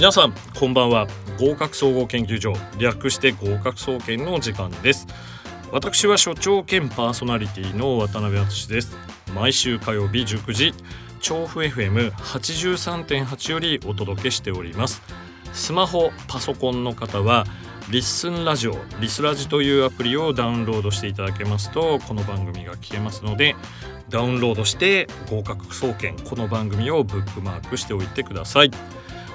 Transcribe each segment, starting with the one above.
皆さんこんばんは。合格総合研究所略して合格総研の時間です。私は所長兼パーソナリティの渡辺敦です。毎週火曜日19時調布 FM83.8 よりお届けしております。スマホパソコンの方はリッスンラジオリスラジというアプリをダウンロードしていただけますとこの番組が聞けますのでダウンロードして合格総研この番組をブックマークしておいてください。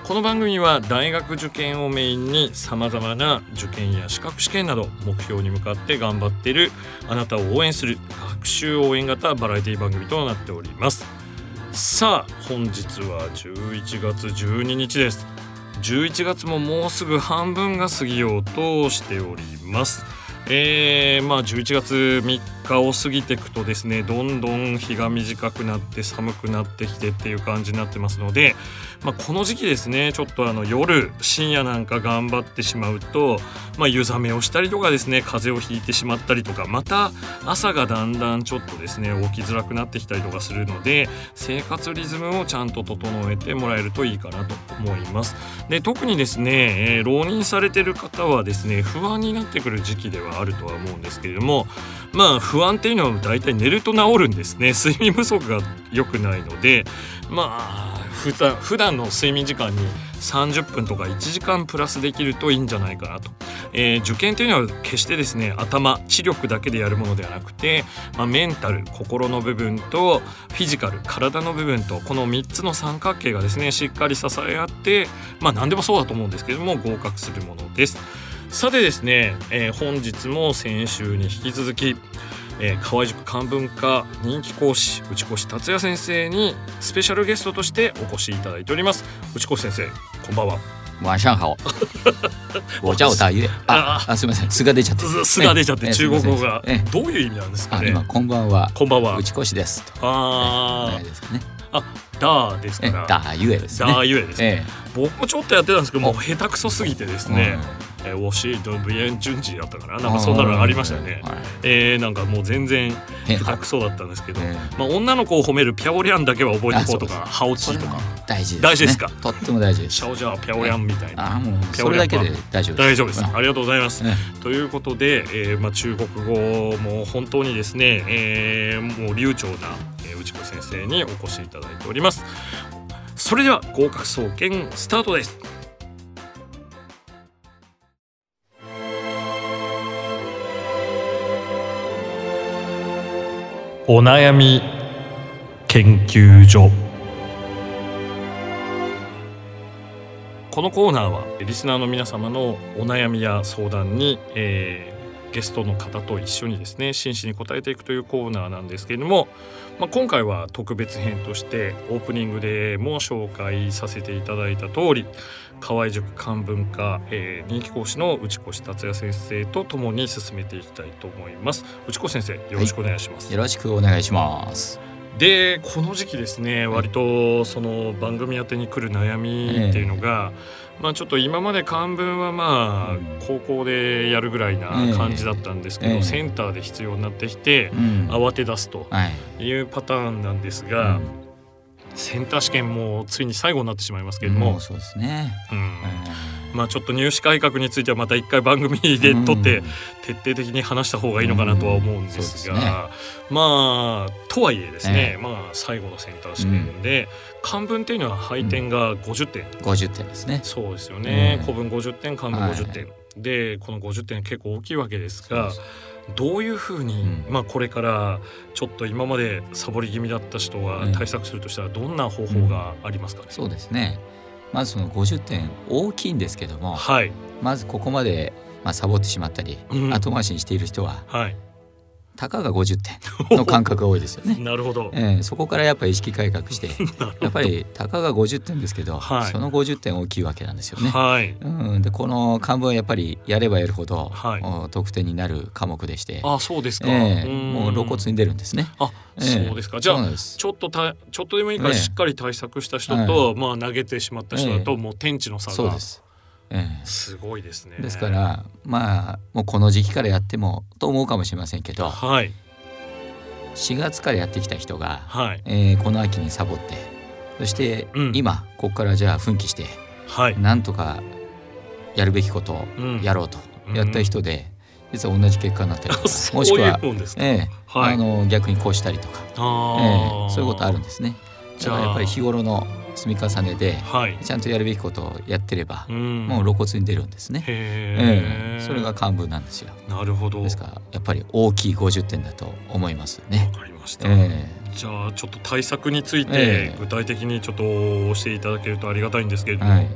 この番組は大学受験をメインにさまざまな受験や資格試験など目標に向かって頑張っているあなたを応援する学習応援型バラエティ番組となっております。さあ本日は11月12日です11月ももうすぐ半分が過ぎようとしております。えー、まあ11月3日を過ぎていくとですねどんどん日が短くなって寒くなってきてっていう感じになってますので、まあ、この時期ですねちょっとあの夜深夜なんか頑張ってしまうと、まあ、湯冷めをしたりとかですね風邪をひいてしまったりとかまた朝がだんだんちょっとですね起きづらくなってきたりとかするので生活リズムをちゃんと整えてもらえるといいかなと思います。で特にですね、えー、浪人されてる方はですね不安になってくる時期ではあるとは思うんですけれどもまあ不安っていうのは大体寝ると治るんですね睡眠不足が良くないのでまあ普段普段の睡眠時間に30分とか1時間プラスできるといいんじゃないかなと、えー、受験というのは決してですね頭知力だけでやるものではなくて、まあ、メンタル心の部分とフィジカル体の部分とこの3つの三角形がですねしっかり支え合ってまあ何でもそうだと思うんですけども合格するものです。さてですね、えー、本日も先週に引き続き、えー、河合塾漢文科人気講師内越達也先生にスペシャルゲストとしてお越しいただいております内越先生こんばんは晚上好。我叫大月。あ、あすみません。素が出ちゃって。素が出ちゃって中国語がどういう意味なんですかね。今こんばんは。こんばんは。内越です。ああ。ですかね。あ、だですから。だゆえですね。だゆえですね。僕もちょっとやってたんですけどもう下手くそすぎてですね。えー、ウォシード・ブエン・ジュンジだったかな。なんかそんなのありましたよね、はい、えー、なんかもう全然下手くそだったんですけど、まあ、女の子を褒めるピャオリャンだけは覚えておこうとかハオチとか。大事です、ね、大事ですか？とっても大事です。シャオジャーピャオリャンみたいな、あもうそれだけで大丈夫大丈夫です。ありがとうございます、ね、ということで、えーまあ、中国語も本当にですね、えー、もう流暢な、えー、内子先生にお越しいただいております。それでは合格総研スタートです。お悩み研究所。このコーナーはリスナーの皆様のお悩みや相談に、えー、ゲストの方と一緒にですね真摯に答えていくというコーナーなんですけれども、まあ、今回は特別編としてオープニングでも紹介させていただいた通り河合塾漢文科、えー、人気講師の内越達也先生とともに進めていきたいと思います。内越先生よろしくお願いします、はい、よろしくお願いします。でこの時期ですね割とその番組宛てに来る悩みっていうのが、えー、まあちょっと今まで漢文はまあ高校でやるぐらいな感じだったんですけど、えー、センターで必要になってきて、慌て出すというパターンなんですが、うんセンター試験もついに最後になってしまいますけれども、うそうですね、うん、まあちょっと入試改革についてはまた一回番組で撮って徹底的に話した方がいいのかなとは思うんですが、うんすね、まあとはいえですね、えー、まあ最後のセンター試験で、漢文っていうのは配点が50点、うん、50点。ですね。そうですよね、古文50点漢文50点、はい、でこの50点結構大きいわけですが。そうそうどういうふうに、うん、まあ、これからちょっと今までサボり気味だった人は対策するとしたらどんな方法がありますかね、うん、そうですね。まずその50点大きいんですけども、はい、まずここまで、まあ、サボってしまったり、うん、後回しにしている人は、はい、たかが50点の感覚が多いですよね。なるほど、えー、そこからやっぱり意識改革して やっぱりたかが50点ですけど、はい、その50点大きいわけなんですよね。はい、うん、でこの漢文はやっぱりやればやるほど、はい、得点になる科目でしてあそうですか、えー、もう露骨に出るんですね。あそうですか、じゃあちょっとたちょっとでもいいからしっかり対策した人と、まあ投げてしまった人だと、もう天地の差が。そうですええ、すごいですね。ですからまあもうこの時期からやってもと思うかもしれませんけど、はい、4月からやってきた人が、はい、えー、この秋にサボってそして今、ここからじゃあ奮起してはい、なんとかやるべきことをやろうとやった人で、実は同じ結果になったりとか もしくはええはい、あの逆にこうしたりとか、えー、そういうことあるんですね。だからやっぱり日頃の積み重ねで、はい、ちゃんとやるべきことをやってれば、うん、もう露骨に出るんですね。えー、それが漢文なんですよ。なるほど。ですからやっぱり大きい50点だと思いますね。わかりました。えー、じゃあちょっと対策について具体的にちょっと教えていただけるとありがたいんですけれども。はい、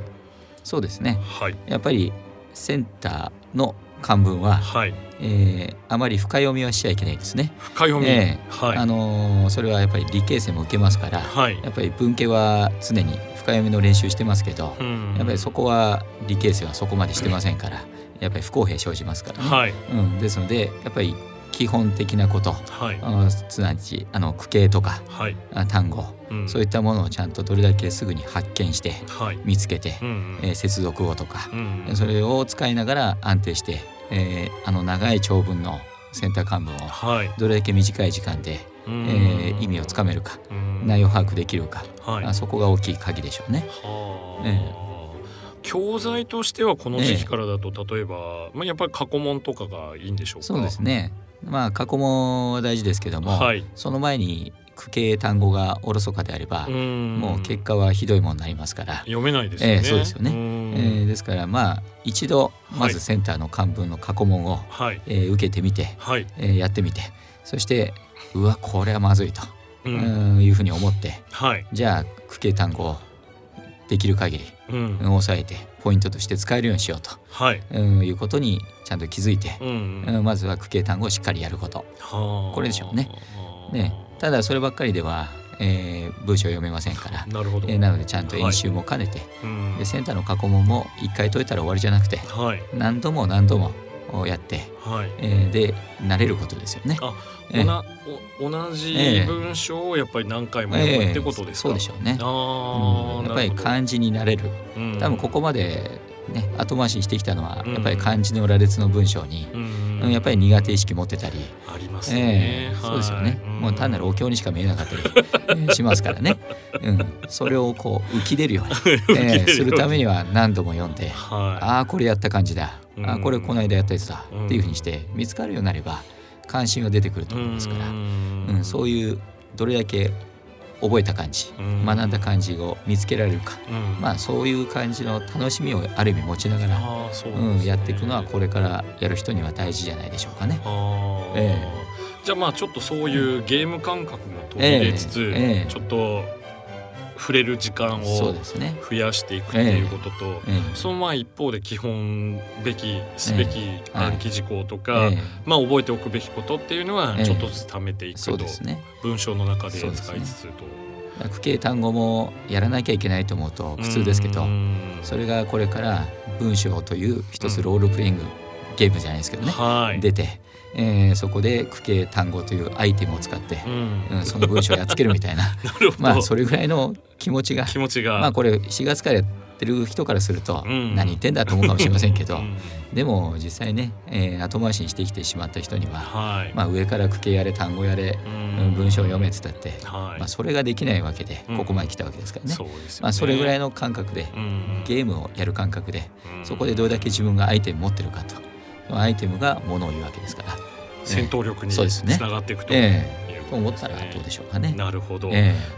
そうですね。はい、やっぱりセンターの漢文は、はい、えー、あまり深読みはしちゃいけないですね。深読み、えー、はい、あのー、それはやっぱり理系生も受けますから、はい、やっぱり文系は常に深読みの練習してますけど、うん、やっぱりそこは理系生はそこまでしてませんから、やっぱり不公平生じますからね。はい、うん、ですのでやっぱり基本的なこと、はい、すなわちあの句形とか、はい、単語、うん、そういったものをちゃんとどれだけすぐに発見して、はい、見つけて、うんうん、えー、接続語とか、うんうん、それを使いながら安定して、えー、あの長い長文のセンター漢文をどれだけ短い時間で、はい、えー、意味をつかめるか、内容把握できるか、はい、あそこが大きい鍵でしょうね。はえー教材としてはこの時期からだと、例えば、まあ、やっぱり過去問とかがいいんでしょうか？そうですねまあ過去も大事ですけども、はい、その前に句形単語がおろそかであればもう結果はひどいものになりますから。読めないですよね、えー、そうですよね、えー、ですからまあ一度まずセンターの漢文の過去問を、はい、えー、受けてみて、はい、えー、やってみて。そしてうわこれはまずいと、うん、いうふうに思って、はい、じゃあ句形単語をできる限り、うん、抑えてポイントとして使えるようにしようと、はい、いうことにちゃんと気づいて、うんうん、まずは句形単語をしっかりやること、これでしょうね。ね。ただそればっかりでは、えー、文章読めませんから。なるほど、えー、なのでちゃんと演習も兼ねて、はい、でセンターの過去問も一回解いたら終わりじゃなくて、はい、何度も何度もやって、はい、えー、で慣れることですよね。あえー、同じ文章をやっぱり何回も読むってことですか、えー、そうでしょうね。あうん、やっぱり漢字になれる、うん、多分ここまでね後回しにしてきたのは、やっぱり漢字の羅列の文章に、うん、やっぱり苦手意識持ってたり。ありますね、えー、そうですよね、もう単なるお経にしか見えなかったり しますからね、うん、それをこう浮き出るように えー、するためには何度も読んで、はい、ああこれやった感じだ、あこれこの間やったやつだ、っていうふうにして見つかるようになれば関心は出てくると思いますから、うん。そういうどれだけ覚えた感じ、学んだ感じを見つけられるか、まあそういう感じの楽しみをある意味持ちながら、うん、やっていくのはこれからやる人には大事じゃないでしょうかね。えー、じゃあまあちょっとそういうゲーム感覚も取り入れつつ、えーえー、ちょっと触れる時間を増やしていくっていうこととそ,、のまあ一方で基本べきすべき暗記事項とか、まあ覚えておくべきことっていうのはちょっとずつ貯めていくと、文章の中で使いつつと。句形単語もやらなきゃいけないと思うと苦痛ですけどそれがこれから文章という一つロールプレイング、ゲームじゃないですけどね、はい、出てえー、そこで句形単語というアイテムを使って、うん、その文章をやっつけるみたいな。まあそれぐらいの気持ちが気持ちが。まあこれ4月からやってる人からすると何言ってんだと思うかもしれませんけど、うん、でも実際ね、えー、後回しにしてきてしまった人には、はい、まあ、上から句形やれ単語やれ、うん、文章を読めって言ったって、はい、まあ、それができないわけでここまで来たわけですからね。うん、そ、ね、まあ、それぐらいの感覚で、ゲームをやる感覚で、そこでどれだけ自分がアイテム持ってるかと。アイテムがものを言うわけですから。戦闘力につながっていくと。と思ったらどうでしょうかね。なるほど。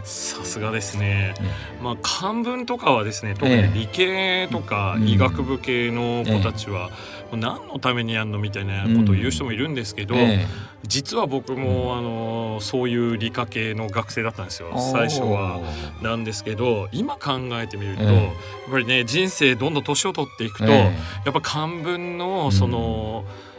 さすがですね。まあ漢文とかはですね、特に理系とか医学部系の子たちは、何のためにやるのみたいなことを言う人もいるんですけど、実は僕もあのそういう理科系の学生だったんですよ最初は。なんですけど今考えてみると、やっぱりね人生どんどん年を取っていくと、やっぱ漢文のその、うん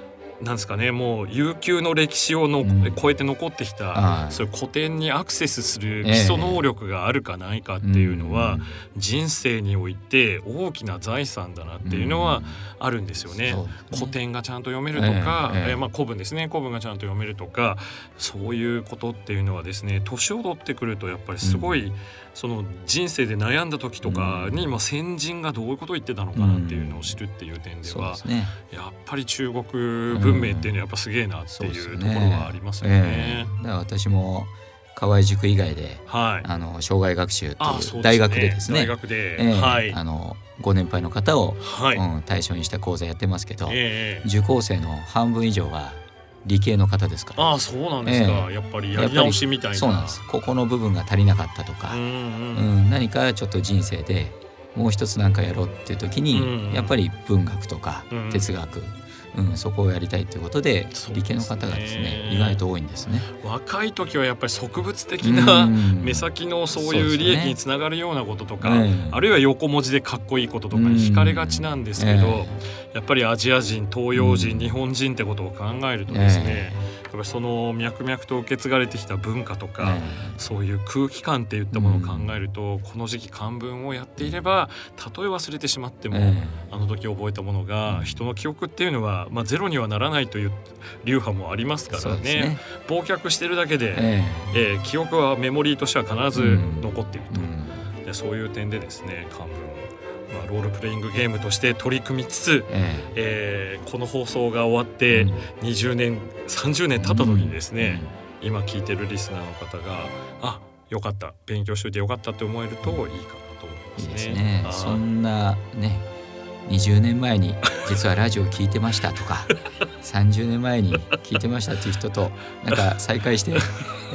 なんですかねもう悠久の歴史をの、うん、超えて残ってきた、そういう古典にアクセスする基礎能力があるかないかっていうのは、えー、人生において大きな財産だなっていうのはあるんですよね。うん、古典がちゃんと読めるとか、えー、えー、まあ、古文ですね。古文がちゃんと読めるとかそういうことっていうのはですね年を取ってくるとやっぱりすごい、うんその人生で悩んだ時とかに、まあ、先人がどういうことを言ってたのかなっていうのを知るっていう点では、ね、やっぱり中国文明っていうのはやっぱすげえなっていうところはありますよね。えー、だから私も河合塾以外で、はい、あの障害学習という大学でですね。大学で、えー、はい、あのご年配の方を、はい、うん、対象にした講座やってますけど、えー、受講生の半分以上は理系の方ですから。ああそうなんですか、えー、やっぱりやり直しみたいな。そうなんです。ここの部分が足りなかったとか、うん、うん、何かちょっと人生でもう一つ何かやろうっていう時に、うん、やっぱり文学とか哲学、うん、そこをやりたいっていうことで理系の方がですね意外と多いんですね。若い時はやっぱり植物的な目先のそういう利益につながるようなこととか、ね、あるいは横文字でかっこいいこととかに惹かれがちなんですけど、やっぱりアジア人東洋人、日本人ってことを考えるとですね、ぱりその脈々と受け継がれてきた文化とか、そういう空気感っていったものを考えると、この時期漢文をやっていればたとえ忘れてしまっても、あの時覚えたものが人の記憶っていうのは、まあ、ゼロにはならないという流派もありますからね、ね、忘却してるだけで、ええ。ー、記憶はメモリーとしては必ず残っていると、でそういう点でですね漢文まあ、ロールプレイングゲームとして取り組みつつ、ええ。ー、この放送が終わって20年、うん、30年経った時にですね、うん、今聞いてるリスナーの方があよかった勉強しておいてよかったって思えるといいかなと思いますね。いいですね。そんなね20年前に実はラジオ聞いてましたとか 30年前に聞いてましたっていう人となんか再会して、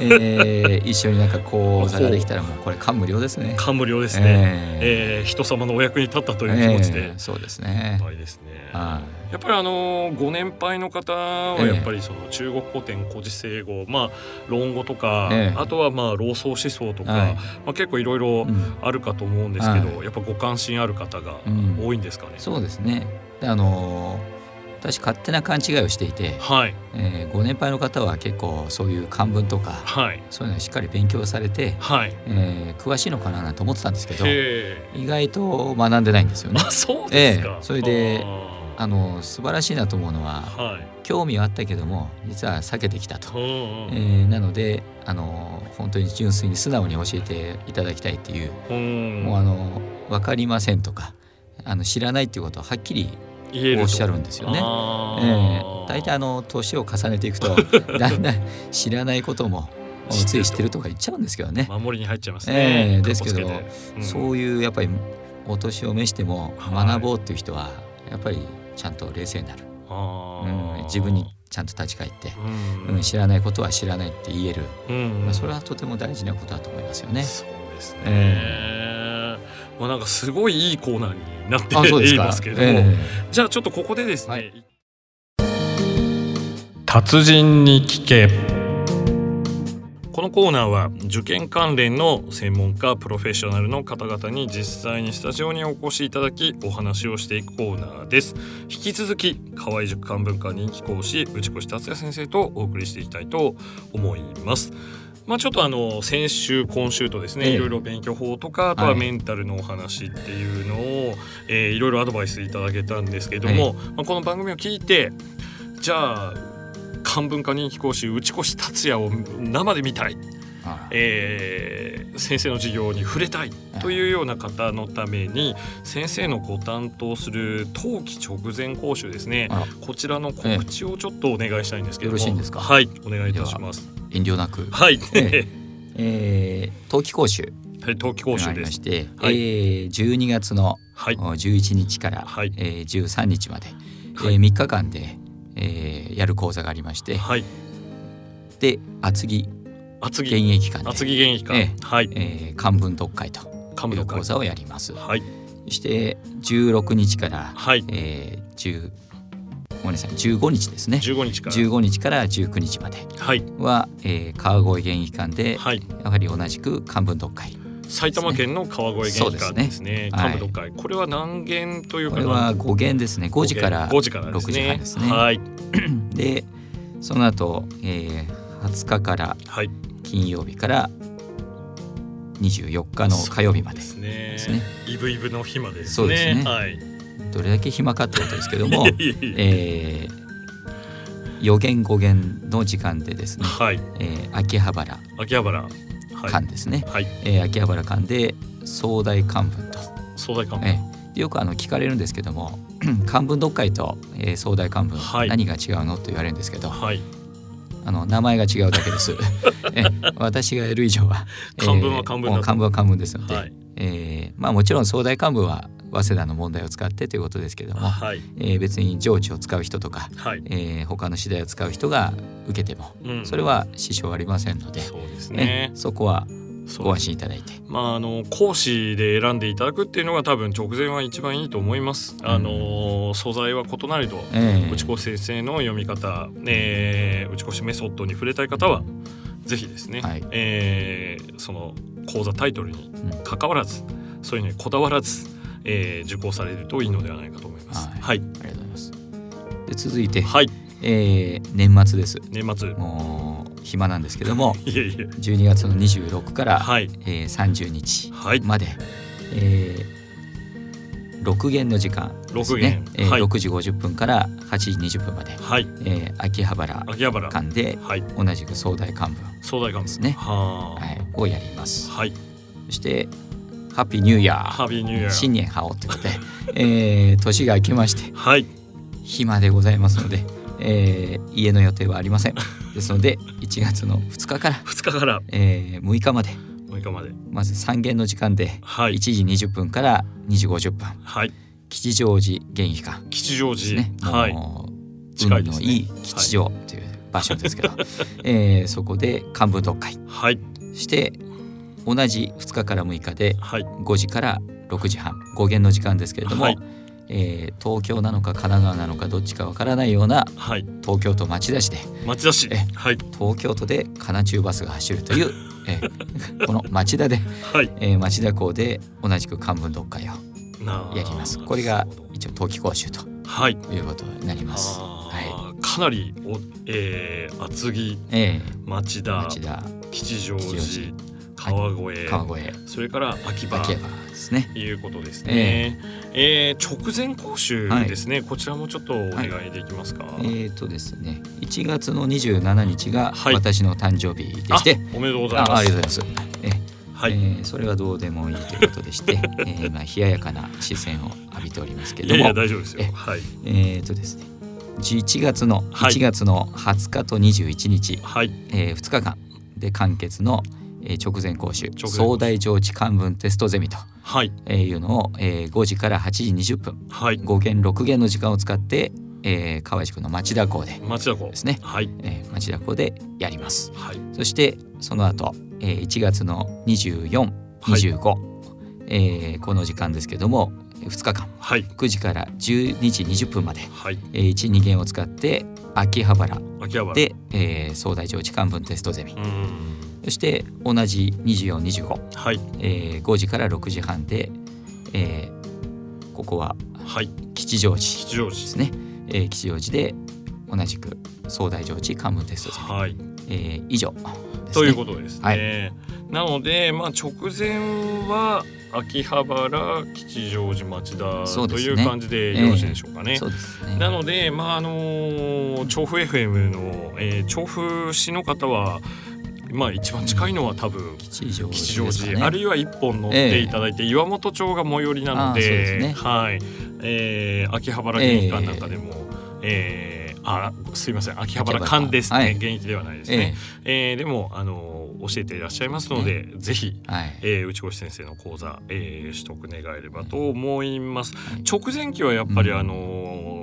えー、一緒になんか講座ができたらもうこれ感無量ですね。感無量ですね。えー、えー、人様のお役に立ったという気持ちで、えー、そうですね。ですね。はい。やっぱりあのご年配の方はやっぱりその中国古典古事成語、まあ論語とか、あとはまあ老荘思想とか、まあ結構いろいろあるかと思うんですけど、やっぱご関心ある方が多いんですかね。そうですね。であの私勝手な勘違いをしていて、はい。えー、ご年配の方は結構そういう漢文とか、はい、そういうのをしっかり勉強されて、はい。えー、詳しいのかななんて思ってたんですけど意外と学んでないんですよね。あそうですか、えー、それであの素晴らしいなと思うのは、はい、興味はあったけども実は避けてきたと、えー、なのであの本当に純粋に素直に教えていただきたいっていうもうあの分かりませんとかあの知らないっていうことをはっきりおっしゃるんですよね。えー、大体あの年を重ねていくと だんだん知らないこともつい知ってるとか言っちゃうんですけどね。守りに入っちゃいますね。えー、ですけど、うん、そういうやっぱりお年を召しても学ぼうっていう人はやっぱりちゃんと冷静になる、うん、自分にちゃんと立ち返って、うん、うん、知らないことは知らないって言える、うん。まあ、それはとても大事なことだと思いますよね。そうですね、えー、まあ、なんかすごいいいコーナーになっていますけれども、えー、じゃあちょっとここでですね、はい、達人に聞け。このコーナーは受験関連の専門家プロフェッショナルの方々に実際にスタジオにお越しいただきお話をしていくコーナーです。引き続き河合塾漢文化人気講師内越達也先生とお送りしていきたいと思いますまあ、ちょっとあの先週今週とですね、いろいろ勉強法とかあとはメンタルのお話っていうのを、えー、いろいろアドバイスいただけたんですけども、まあ、この番組を聞いてじゃあ漢文化人気講師内越達也を生で見たい、えー、先生の授業に触れたい。というような方のために先生のご担当する冬季直前講習ですね。こちらの告知をちょっとお願いしたいんですけども、よろしいんですか？はいお願いいたします遠慮なく。はい、えーえー、冬季講習。はい、冬季講習でして、はい、えー、12月の11日から、はい。えー、13日まで、はい、えー、3日間でえー、やる講座がありまして、はい、で厚木厚木。現役館厚木現役館、えー、はい、えー、漢文読解という講座をやります。はい、そして16日から、はい。えー、10ごめんなさい15日ですね15日から15日から19日までは、はいえー、川越現役館で、はい、やはり同じく漢文読解埼玉県の川越玄関ですね。幹部読会、これは何件というか。これは五件ですね。五時から六時半ですね。はい。で、その後、えー、20日から金曜日から24日の火曜日までですね。すねイブイブの日までそうですね。はい。どれだけ暇かってことですけども、えー、予言語源の時間でですね、はい、えー、秋葉原秋葉原。館ですね、はい。えー、秋葉原館で壮大漢文と。壮大漢文、えー、よくあの聞かれるんですけども 漢文読解と、えー、壮大漢文、はい、何が違うのと言われるんですけど、はい、あの名前が違うだけです。え私がやる以上は漢文は漢文漢文は漢文ですので、はい、えー、まあ、もちろん総大漢文は早稲田の問題を使ってということですけども、はい、えー、別に上智を使う人とか、はい、えー、他の次第を使う人が受けても、うん、それは支障ありませんのでそうですね、そこはご安心いただいて。まああの講師で選んでいただくっていうのが多分直前は一番いいと思います。うん、あの素材は異なりと、えー、内越先生の読み方、えー、内越メソッドに触れたい方はぜひですね、はい、えー、その講座タイトルに関わらず、うん、そういうのにこだわらず、えー、受講されるといいのではないかと思います。はい、はい、ありがとうございます。で続いて、はい、えー、年末です。年末。もう暇なんですけども、いえいえ。12月の26から、はい、えー、30日まで、はい、えー、6限の時間ですね、えーはい、6時50分から8時20分まで、はい。えー、秋葉原間で、はい、同じく総大幹部総大幹部。ですね。は、はい、をやります。はい、そしてハッピーニューイヤーハッピーニューイヤー新年ハオということで、えー、年が明けまして、はい、暇でございますので。えー、家の予定はありません。ですので1月の2日から2日から、えー、6日まで6日まで。まず3限の時間で1時20分から2時50分、はい、吉祥寺現役館。吉祥寺。ね、はい、近いですね。いい吉祥という場所ですけど、はい、えー、そこで幹部読会、はい、して同じ2日から6日で5時から6時半。5限の時間ですけれども、はい。えー、東京なのか神奈川なのかどっちかわからないような、はい、東京都町田市で町田市、はい、東京都で神奈中バスが走るという、えー、この町田で、はい。えー、町田港で同じく漢文読会をやります。これが一応冬季講習と、はい、いうことになります。はい、かなりお、えー、厚木、えー、町田町田吉祥寺川越。川越。それから秋葉。秋葉ですね。いうことですね。えー、えー、直前講習ですね、はい、こちらもちょっとお願いできますか？はい、えっ、ー、とですね、1月の27日が私の誕生日でして、はい、おめでとうございます。あありがとうございます。えはい、えー、それはどうでもいいということでして、えー、まあ冷ややかな視線を浴びておりますけども、いや大丈夫ですよ。はい。えっ、ー、とですね、11月の1月の20日と21日、はい、えー、2日間で完結のえー、直前講習総大上智漢文テストゼミと、はい。うのを、えー、5時から8時20分、はい、5限6限の時間を使って、えー、川宿の町田港で町田港ですね、はい。えー、町田港でやります、はい、そしてその後、えー、1月の24、25、はい。えー、この時間ですけども2日間、はい、9時から12時20分まで、はい。えー、12限を使って秋葉原で、えー、総大上智漢文テストゼミそして同じ2425、はい。えー、5時から6時半で、えー、ここは吉祥寺ですね、えー、吉祥寺で同じく総大上智漢文テストゼミ、はい。えー、以上、ね、ということですね。はい、なので、まあ、直前は秋葉原吉祥寺町田、ね、という感じでよろしいでしょうかね。えー、ね。なので、まああの調布 FM の、えー、調布市の方はまあ一番近いのは多分吉祥寺、ね、あるいは一本乗っていただいて、えー、岩本町が最寄りなので、ね、はい、えー、秋葉原玄関なんかでも、えー、えーあすいません。秋葉原間ですね、はい、現役ではないですね、えー、えー、でもあの教えていらっしゃいますので、ね、ぜひ、はい、えー、内越先生の講座、えー、取得願えればと思います、はい、直前期はやっぱり、あのー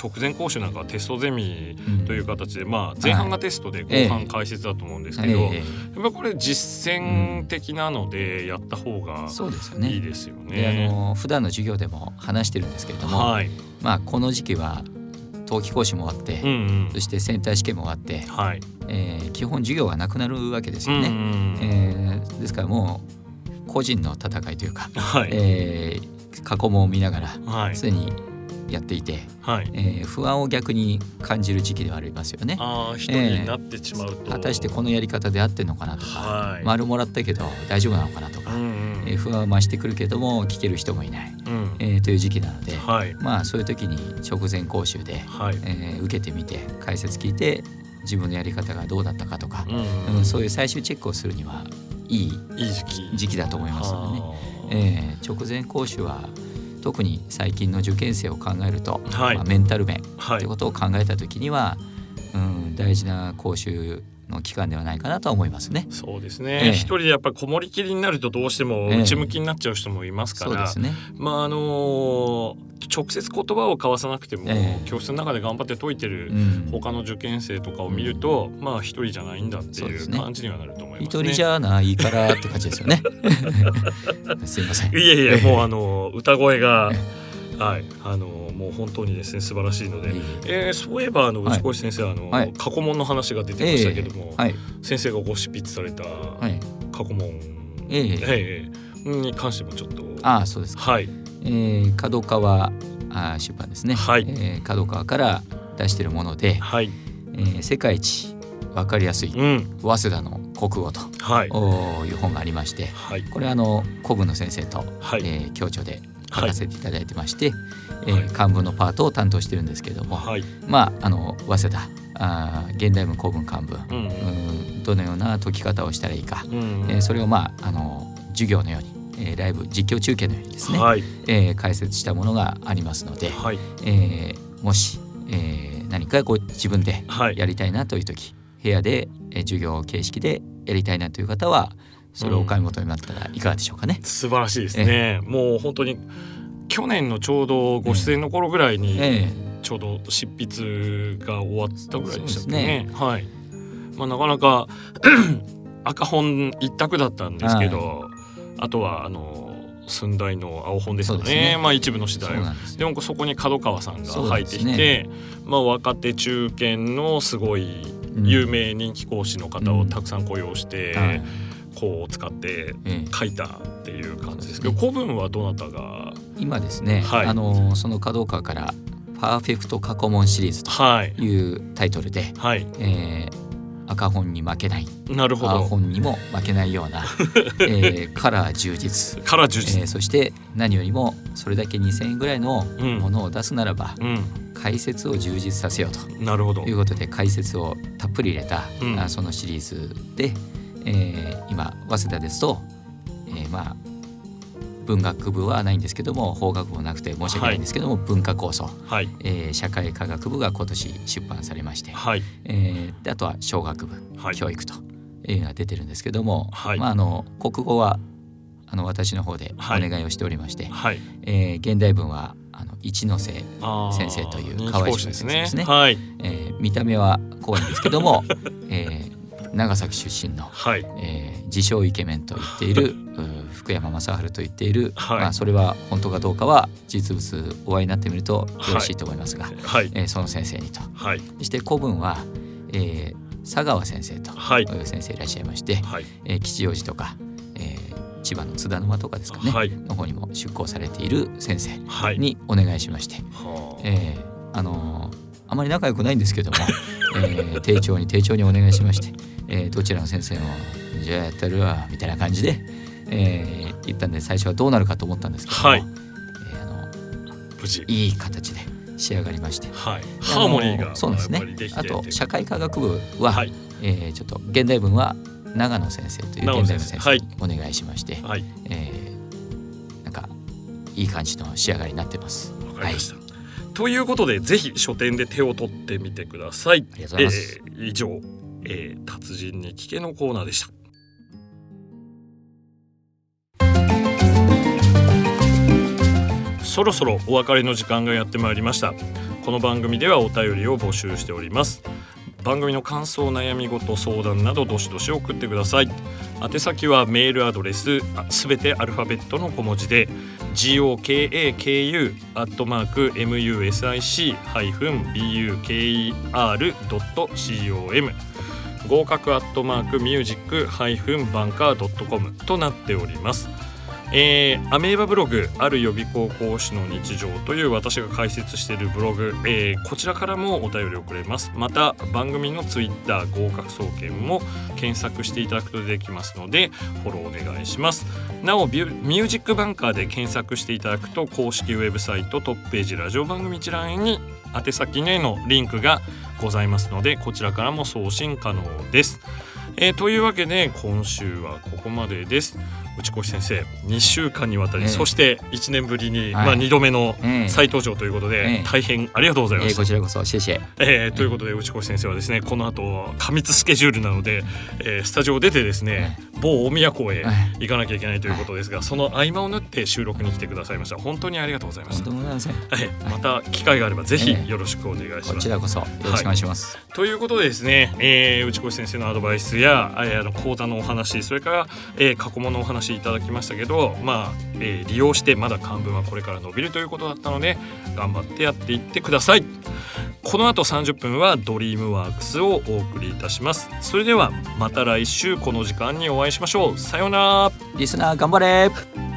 直前講習なんかテストゼミという形で、まあ、前半がテストで後半解説だと思うんですけど、やっぱこれ実践的なのでやった方がいいですよね。あの普段の授業でも話してるんですけれども、はい、まあ、この時期は冬季講習も終わって、うんうん、そしてセンター試験も終わって、はい。えー、基本授業がなくなるわけですよね。うんうん、えー、ですからもう個人の戦いというか、はい。えー、過去問を見ながら、はい、常にやっていて、はい。えー、不安を逆に感じる時期ではありますよね。あ一人になってしまうと、えー、果たしてこのやり方で合ってるのかなとか、はい、丸もらったけど大丈夫なのかなとか、うんうん、えー、不安は増してくるけども聞ける人もいない、うん、えー、という時期なので、はい、まあそういう時に直前講習で、はい、えー、受けてみて解説聞いて自分のやり方がどうだったかとか、うん、うん、そういう最終チェックをするにはいい時期。時期だと思いますのでね、えー、直前講習は特に最近の受験生を考えると、はい、まあ、メンタル面とい。うことを考えた時には、うん、大事な講習の期間ではないかなと思いますね。そうですね。一、人でやっぱりこもりきりになるとどうしても内向きになっちゃう人もいますから、そうですね。まああのー、直接言葉を交わさなくても、教室の中で頑張って解いてる他の受験生とかを見ると、うん、まあ一人じゃないんだっていう感じにはなると思います、ね。一、人じゃないからって感じですよね。すいません。いえいえ、もうあの歌声が。はい、あのもう本当にですね素晴らしいので、えー、そういえばあの内越先生、あの、はい、過去問の話が出てましたけども、はい、先生がご執筆された過去問、えー、えー、に関してもちょっと。あそうですはい、えー、角川あ出版ですね、はい。えー、角川から出しているもので、はい。えー、世界一わかりやすい、うん、早稲田の国語と、はい、いう本がありまして、はい、これはあの古文の先生と、はい。えー、共著で書かせていただいてまして、はい、えー、漢文のパートを担当してるんですけれども、はい、まああの早稲田あ現代文古文漢文、うん、どのような解き方をしたらいいか、うん、えー、それをまああの授業のようにえー、ライブ実況中継のようにですね、はい、えー、解説したものがありますので、はい、えー、もし、えー、何かこう自分でやりたいなという時、部屋で、えー、授業形式でやりたいなという方はそれをお買い求めになったらいかがでしょうかね。うん、素晴らしいですね。もう本当に去年のちょうどご出演の頃ぐらいに、ちょうど執筆が終わったぐらいでしたね。ね。はい。まあなかなか 赤本一択だったんですけど、はい、あとはあの寸大の青本ですよね、ね、まあ一部の次第でもそこに角川さんが入ってきて、ね、まあ若手中堅のすごい有名人気講師の方をたくさん雇用して、うんはい項を使って書いたっていう感じですけど、古文はどなたが？今ですね、はい、あのその角川から「パーフェクト過去問シリーズ」とい。うタイトルで、はい、えー赤本に負けない。なるほど。青本にも負けないような、えー、カラー充実。カラー充実、えー、そして何よりもそれだけ2,000円ぐらいのものを出すならば、うん、解説を充実させようと。なるほど。いうことで解説をたっぷり入れた、うん、そのシリーズで、えー、今早稲田ですと、えー、まあ文学部はないんですけども法学部もなくて申し訳ないんですけども、はい、文化構想、はい、えー、社会科学部が今年出版されまして、はい、えー、であとは小学部、はい、教育というのが出てるんですけども、はい、まあ、あの国語はあの私の方でお願いをしておりまして、はい。えー、現代文はあの一ノ瀬先生という河合先生ですね。はい。えー、見た目は怖いんですけども、えー、長崎出身の、はい、えー、自称イケメンと言っている 福山雅治と言っている、はい、まあ、それは本当かどうかは実物お会いになってみるとよろしいと思いますが、はい、えー、その先生にと、はい、そして古文は、えー、佐川先生とい。う先生いらっしゃいまして、はい。えー、吉祥寺とか、えー、千葉の津田沼とかですかね、はい、の方にも出向されている先生にお願いしまして、はい、えー、あのー、あまり仲良くないんですけども、えー、丁重に丁重にお願いしまして。えー、どちらの先生も「じゃあやってるわ」みたいな感じで、えー、言ったんで最初はどうなるかと思ったんですけども、はい、えー、あの無事。いい形で仕上がりまして、はい、ハーモニーがそうですね。あと社会科学部は、はい、えー、ちょっと現代文は長野先生という現代の先生にお願いしまして、はい、えー、なんかいい感じの仕上がりになってます。わかりました、はい、ということでぜひ書店で手を取ってみてください。い。えー、以上えー、達人に聞けのコーナーでしたそろそろお別れの時間がやってまいりましたこの番組ではお便りを募集しております番組の感想悩み事相談などどしどし送ってください。宛先はメールアドレスすべてアルファベットの小文字で gokaku.music-buker.com 合格アットマークミュージックハイフンバンカー .com となっております。えー、アメーバブログある予備校講師の日常という私が解説しているブログ、えー、こちらからもお便り送れますまた番組のツイッター合格総研も検索していただくとできますのでフォローお願いしますなおミュージックバンカーで検索していただくと公式ウェブサイトトップページラジオ番組一覧に宛先へのリンクがございますのでこちらからも送信可能です。えー、というわけで今週はここまでです。内越先生2週間にわたり、えー、そして1年ぶりに、はい、まあ、2度目の再登場ということで、えー、大変ありがとうございます、こちらこそシェシェ、えー、ということで内越先生はですねこの後過密スケジュールなので、えー、スタジオを出てですね、某大宮港へ行かなきゃいけないということですが、その合間を縫って収録に来てくださいました。本当にありがとうございました。はい、また機会があればぜひよろしくお願いします、こちらこそよろしくお願いします、はい、ということでですね、えー、内越先生のアドバイスや、えー、あの講座のお話それから、えー、過去問のお話いただきましたけどまあ、えー、利用してまだ漢文はこれから伸びるということだったので頑張ってやっていってください。この後30分はドリームワークスをお送りいたします。それではまた来週この時間にお会いしましょう。さようなら。リスナー頑張れ。